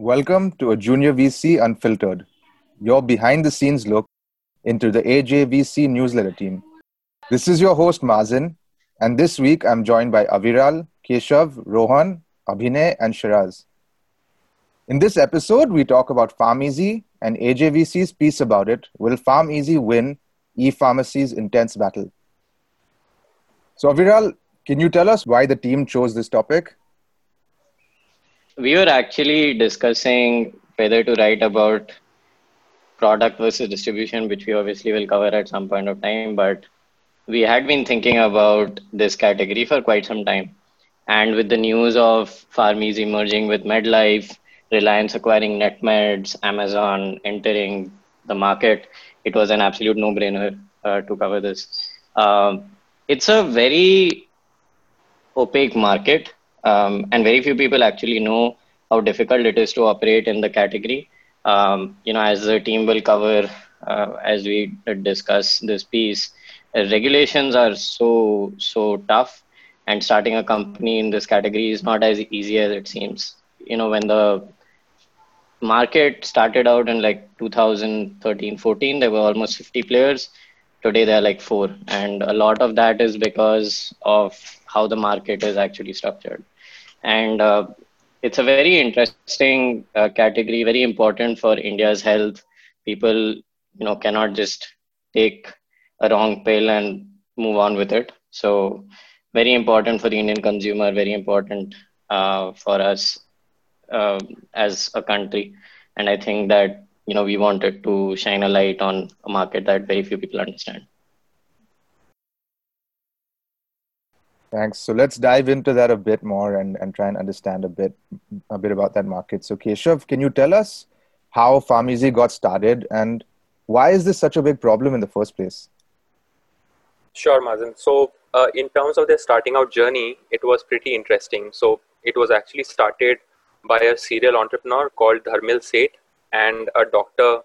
Welcome to a Junior VC Unfiltered, your behind the scenes look into the AJVC newsletter team. This is your host, Mazin, and this week I'm joined by Aviral, Keshav, Rohan, Abhinay, and Shiraz. In this episode, we talk about PharmEasy and AJVC's piece about it Will PharmEasy win e pharmacy's intense battle? So, Aviral, can you tell us why the team chose this topic? We were actually discussing whether to write about product versus distribution, which we obviously will cover at some point of time. But we had been thinking about this category for quite some time. And with the news of PharmEasy emerging with MedLife, Reliance acquiring NetMeds, Amazon entering the market, it was an absolute no-brainer uh, to cover this. Um, it's a very opaque market, um, and very few people actually know how difficult it is to operate in the category. Um, you know, as the team will cover uh, as we discuss this piece, uh, regulations are so so tough, and starting a company in this category is not as easy as it seems. You know, when the market started out in like 2013 14 there were almost 50 players today there are like four and a lot of that is because of how the market is actually structured and uh, it's a very interesting uh, category very important for india's health people you know cannot just take a wrong pill and move on with it so very important for the indian consumer very important uh, for us uh, as a country. And I think that you know we wanted to shine a light on a market that very few people understand. Thanks. So let's dive into that a bit more and, and try and understand a bit a bit about that market. So Keshav, can you tell us how PharmEasy got started and why is this such a big problem in the first place? Sure, Mazen. So uh, in terms of their starting out journey, it was pretty interesting. So it was actually started by a serial entrepreneur called Dharmil Seth and a doctor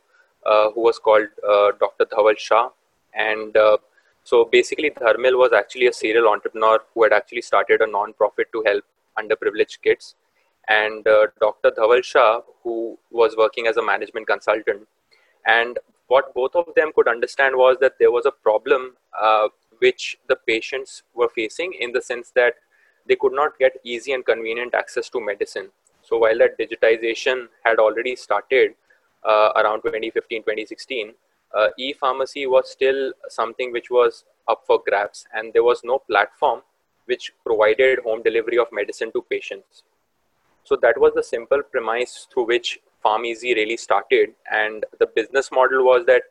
uh, who was called uh, Dr. Dhaval Shah. And uh, so basically, Dharmil was actually a serial entrepreneur who had actually started a non-profit to help underprivileged kids. And uh, Dr. Dhaval Shah, who was working as a management consultant. And what both of them could understand was that there was a problem uh, which the patients were facing in the sense that they could not get easy and convenient access to medicine so while that digitization had already started uh, around 2015, 2016, uh, e-pharmacy was still something which was up for grabs and there was no platform which provided home delivery of medicine to patients. So that was the simple premise through which PharmEasy really started. And the business model was that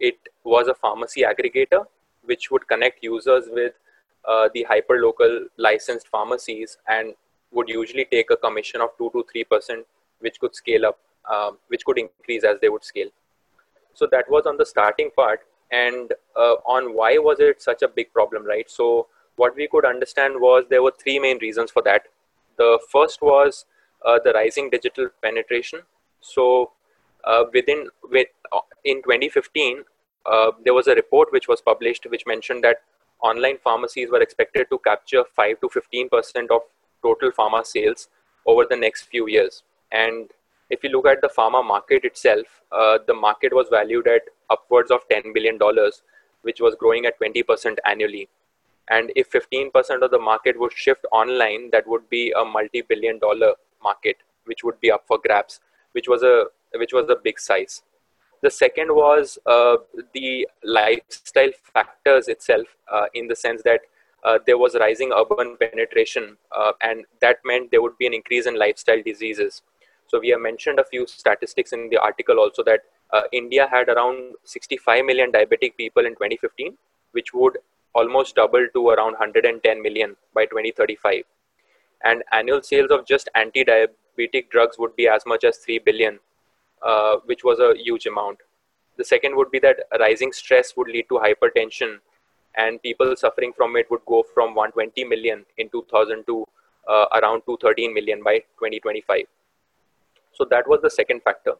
it was a pharmacy aggregator which would connect users with uh, the hyperlocal licensed pharmacies and would usually take a commission of 2 to 3%, which could scale up, um, which could increase as they would scale. So that was on the starting part. And uh, on why was it such a big problem, right? So what we could understand was there were three main reasons for that. The first was uh, the rising digital penetration. So uh, within with, uh, in 2015, uh, there was a report which was published which mentioned that online pharmacies were expected to capture 5 to 15 percent of total pharma sales over the next few years. And if you look at the pharma market itself, uh, the market was valued at upwards of $10 billion, which was growing at 20% annually. And if 15% of the market would shift online, that would be a multi-billion dollar market, which would be up for grabs, which was a, which was a big size. The second was uh, the lifestyle factors itself, uh, in the sense that uh, there was rising urban penetration, uh, and that meant there would be an increase in lifestyle diseases. So we have mentioned a few statistics in the article also that uh, India had around 65 million diabetic people in 2015, which would almost double to around 110 million by 2035. And annual sales of just anti-diabetic drugs would be as much as 3 billion, uh, which was a huge amount. The second would be that rising stress would lead to hypertension and people suffering from it would go from 120 million in 2000 to uh, around 213 million by 2025 so that was the second factor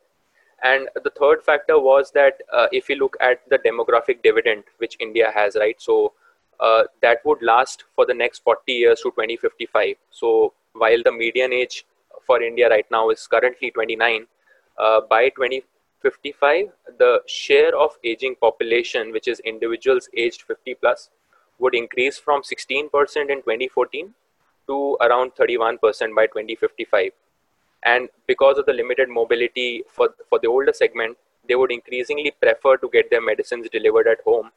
and the third factor was that uh, if you look at the demographic dividend which india has right so uh, that would last for the next 40 years to 2055 so while the median age for India right now is currently 29. Uh, by 2055, the share of aging population, which is individuals aged 50 plus, would increase from 16% in 2014 to around 31% by 2055. And because of the limited mobility for, for the older segment, they would increasingly prefer to get their medicines delivered at home,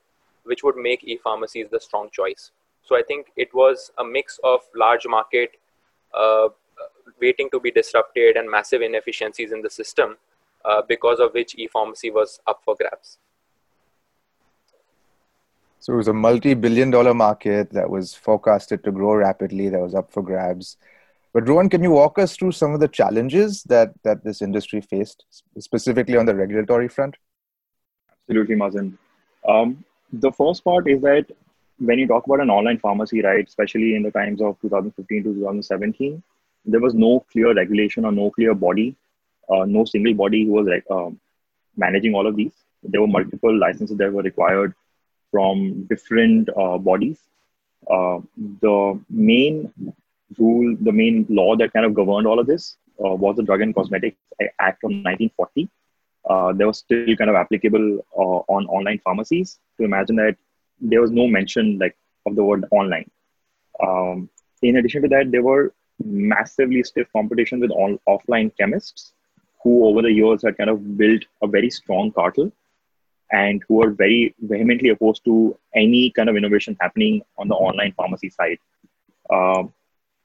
which would make e pharmacies the strong choice. So I think it was a mix of large market uh, waiting to be disrupted and massive inefficiencies in the system, uh, because of which e pharmacy was up for grabs. So it was a multi billion dollar market that was forecasted to grow rapidly, that was up for grabs. But Rohan, can you walk us through some of the challenges that, that this industry faced, specifically on the regulatory front? Absolutely, Mazen. Um, the first part is that when you talk about an online pharmacy, right, especially in the times of 2015 to 2017, there was no clear regulation or no clear body, uh, no single body who was uh, managing all of these. There were multiple licenses that were required from different uh, bodies. Uh, the main rule, the main law that kind of governed all of this uh, was the Drug and Cosmetics Act of 1940. Uh, there was still kind of applicable uh, on online pharmacies. To imagine that there was no mention like of the word online. Um, in addition to that, there were massively stiff competition with all offline chemists who over the years had kind of built a very strong cartel and who are very vehemently opposed to any kind of innovation happening on the online pharmacy side. Uh,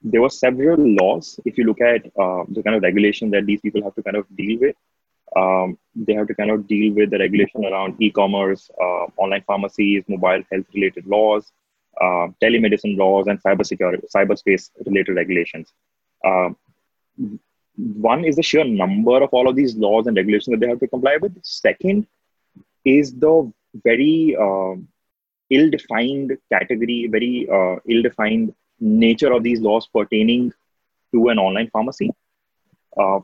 there were several laws. If you look at uh, the kind of regulation that these people have to kind of deal with, um, they have to kind of deal with the regulation around e-commerce, uh, online pharmacies, mobile health-related laws, uh, telemedicine laws, and cybersecurity, cyberspace-related regulations. Um, one is the sheer number of all of these laws and regulations that they have to comply with. Second is the very uh, ill-defined category, very uh, ill-defined nature of these laws pertaining to an online pharmacy. Uh,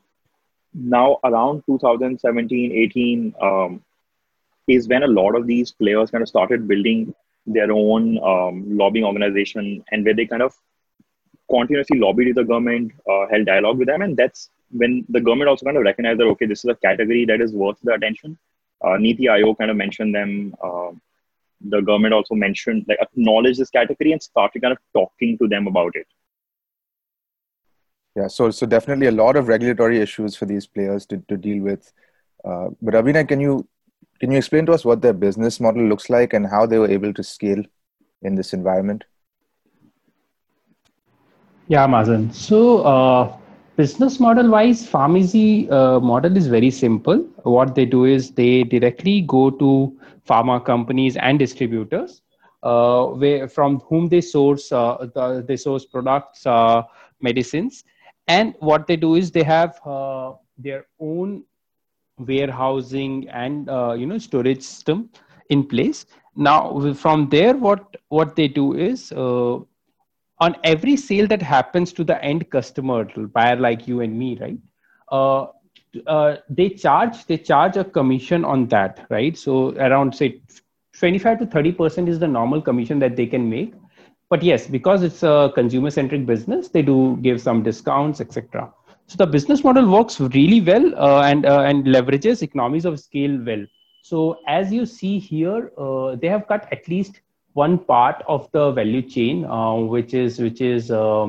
now, around 2017 18 um, is when a lot of these players kind of started building their own um, lobbying organization and where they kind of continuously lobbied with the government, uh, held dialogue with them. And that's when the government also kind of recognized that, okay, this is a category that is worth the attention. Uh, Niti Aayog kind of mentioned them. Uh, the government also mentioned, like, acknowledge this category and started kind of talking to them about it. Yeah, so so definitely a lot of regulatory issues for these players to, to deal with. Uh, but Abhinay, can you can you explain to us what their business model looks like and how they were able to scale in this environment? Yeah, Mazen. So uh, business model wise, pharmacy uh, model is very simple. What they do is they directly go to pharma companies and distributors, uh, where, from whom they source uh, the, they source products, uh, medicines, and what they do is they have uh, their own warehousing and uh, you know storage system in place now from there what what they do is on every sale that happens to the end customer buyer like you and me right? Uh, uh, they charge they charge a commission on that right? So around say 25 to 30 percent is the normal commission that they can make. But yes because it's a consumer centric business they do give some discounts etc so the business model works really well uh, and uh, and leverages economies of scale well. So as you see here uh, they have cut at least one part of the value chain uh, which is which is uh,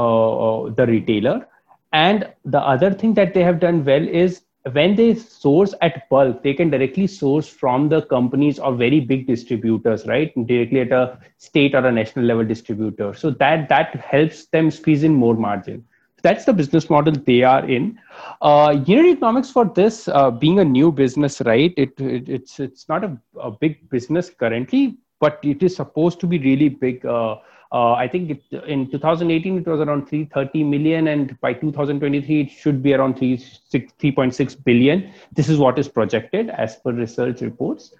uh, the retailer and the other thing that they have done well is when they source at bulk, they can directly source from the companies or very big distributors, right? Directly at a state or a national level distributor. So that that helps them squeeze in more margin. That's the business model they are in. Uh, unit economics for this uh, being a new business, right? It, it, it's it's not a, a big business currently, but it is supposed to be really big. Uh, uh, I think it, in 2018 it was around 330 million, and by 2023 it should be around 3, 6, 3.6 billion. This is what is projected as per research reports.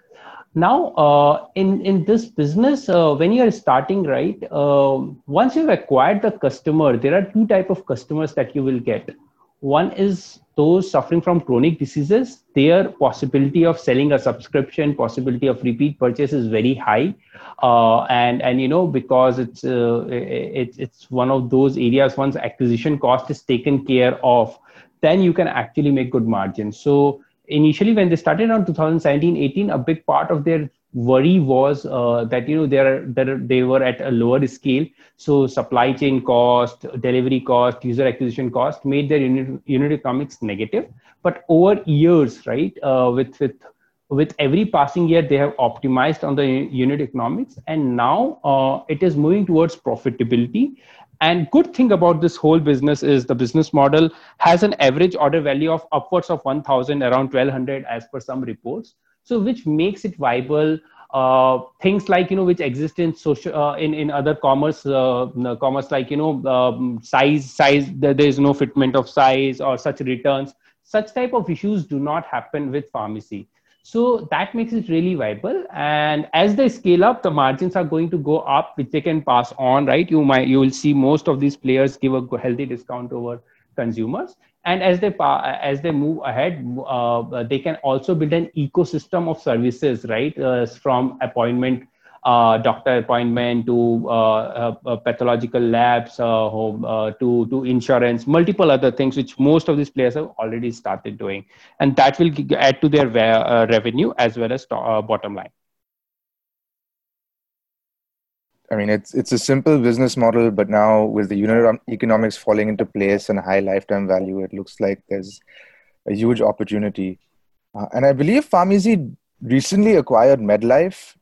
Now, uh, in in this business, uh, when you are starting, right, uh, once you've acquired the customer, there are two type of customers that you will get. One is those suffering from chronic diseases, their possibility of selling a subscription, possibility of repeat purchase is very high, uh, and and you know because it's uh, it's it's one of those areas once acquisition cost is taken care of, then you can actually make good margins. So initially when they started on 2017 18 a big part of their worry was uh, that you know they're, they're they were at a lower scale. So supply chain cost delivery cost user acquisition cost made their unit, unit economics negative. But over years right uh, with with with every passing year they have optimized on the unit economics. And now uh, it is moving towards profitability. And good thing about this whole business is the business model has an average order value of upwards of 1000 around 1200 as per some reports so which makes it viable uh, things like you know which exist in social uh, in in other commerce uh, commerce like you know um, size size there is no fitment of size or such returns. Such type of issues do not happen with pharmacy. So that makes it really viable. And as they scale up the margins are going to go up which they can pass on right? You might you will see most of these players give a healthy discount over consumers. And as they as they move ahead uh, they can also build an ecosystem of services right? Uh, from appointment uh, doctor appointment to uh, uh, pathological labs uh, home, to to insurance multiple other things which most of these players have already started doing. And that will add to their revenue as well as bottom line I mean, it's it's a simple business model, but now with the unit economics falling into place and high lifetime value, it looks like there's a huge opportunity. Uh, and I believe PharmEasy recently acquired MedLife.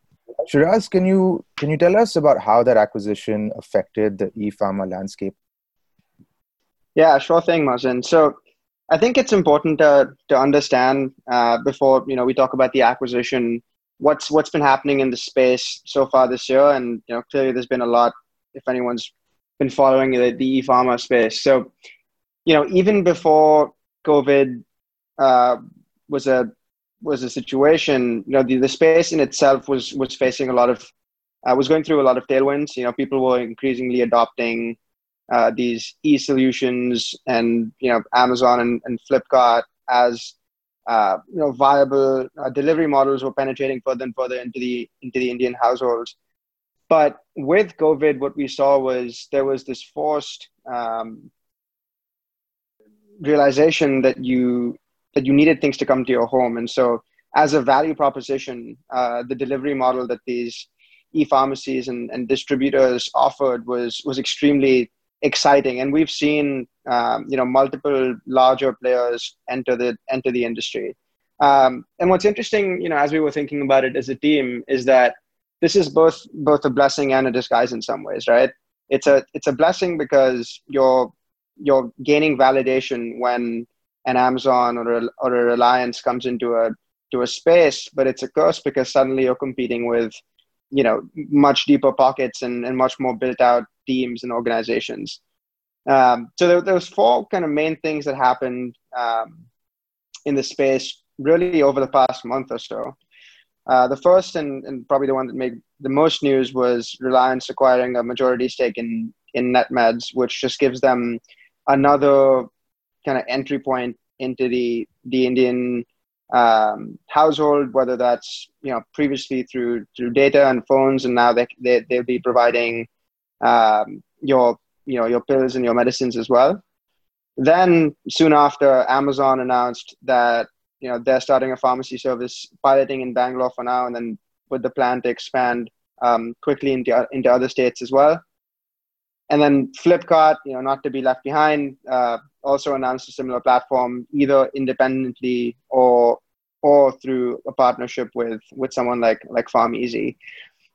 Shiraz, can you can you tell us about how that acquisition affected the e-pharma landscape? Yeah, sure thing, Mazen. So I think it's important to to understand uh, before you know we talk about the acquisition what's what's been happening in the space so far this year, and you know clearly there's been a lot. If anyone's been following the, the e-pharma space, so you know even before COVID uh, was a was a situation, you know the, the space in itself was was facing a lot of uh, was going through a lot of tailwinds. You know people were increasingly adopting uh, these e-solutions and you know Amazon and, and Flipkart as uh, you know viable uh, delivery models were penetrating further and further into the into the Indian households. But with COVID, what we saw was there was this forced um, realization that you that you needed things to come to your home, and so as a value proposition, uh, the delivery model that these e-pharmacies and, and distributors offered was was extremely exciting. And we've seen um, you know multiple larger players enter the enter the industry. Um, and what's interesting you know as we were thinking about it as a team is that this is both both a blessing and a disguise in some ways right? It's a it's a blessing because you're you're gaining validation when an amazon or a, or a reliance comes into a to a space but it's a curse because suddenly you're competing with you know much deeper pockets and, and much more built out teams and organizations. Um, so there, there, was four kind of main things that happened um, in the space really over the past month or so. Uh, the first and, and probably the one that made the most news was reliance acquiring a majority stake in in netmeds which just gives them another kind of entry point into the the indian um, household, whether that's you know previously through through data and phones, and now they, they they'll be providing um, your you know your pills and your medicines as well. Then soon after, Amazon announced that you know they're starting a pharmacy service piloting in Bangalore for now, and then with the plan to expand um, quickly into into other states as well. And then Flipkart, you know, not to be left behind, uh, also announced a similar platform, either independently or or through a partnership with with someone like like PharmEasy.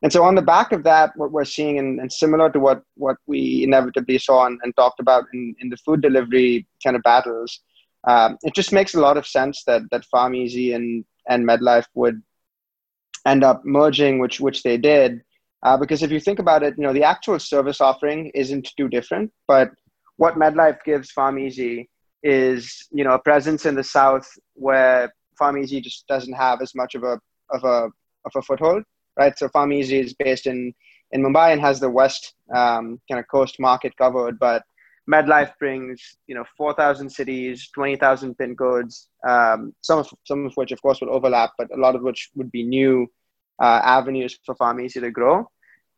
And so on the back of that, what we're seeing, and, and similar to what what we inevitably saw and, and talked about in, in the food delivery kind of battles, um, it just makes a lot of sense that that PharmEasy and and MedLife would end up merging, which which they did. Uh, because if you think about it, you know the actual service offering isn't too different, but what MedLife gives PharmEasy is you know a presence in the south where PharmEasy just doesn't have as much of a of a of a foothold, right? So PharmEasy is based in in Mumbai and has the west um, kind of coast market covered, but MedLife brings, you know, 4,000 cities, 20,000 pin codes, um, some, of, some of which, of course, will overlap, but a lot of which would be new uh, avenues for PharmEasy to grow.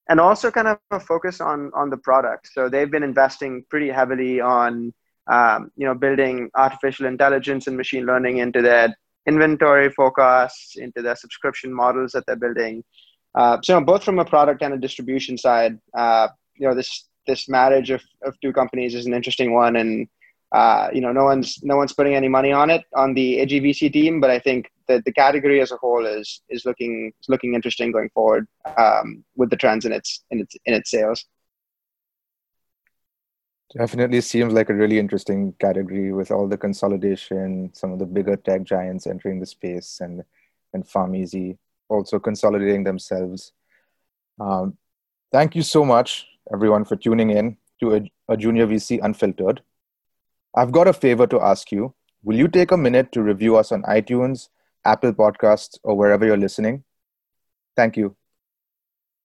And also kind of a focus on, on the product. So they've been investing pretty heavily on, um, you know, building artificial intelligence and machine learning into their inventory forecasts, into their subscription models that they're building. Uh, so both from a product and a distribution side, uh, you know, this this marriage of, of two companies is an interesting one, and uh, you know, no one's no one's putting any money on it on the AJVC team, but I think that the category as a whole is is looking is looking interesting going forward um, with the trends in its in its in its sales. Definitely seems like a really interesting category with all the consolidation, some of the bigger tech giants entering the space, and and PharmEasy also consolidating themselves. Um, thank you so much everyone for tuning in to a, a Junior VC Unfiltered. I've got a favor to ask you. Will you take a minute to review us on iTunes, Apple Podcasts, or wherever you're listening? Thank you.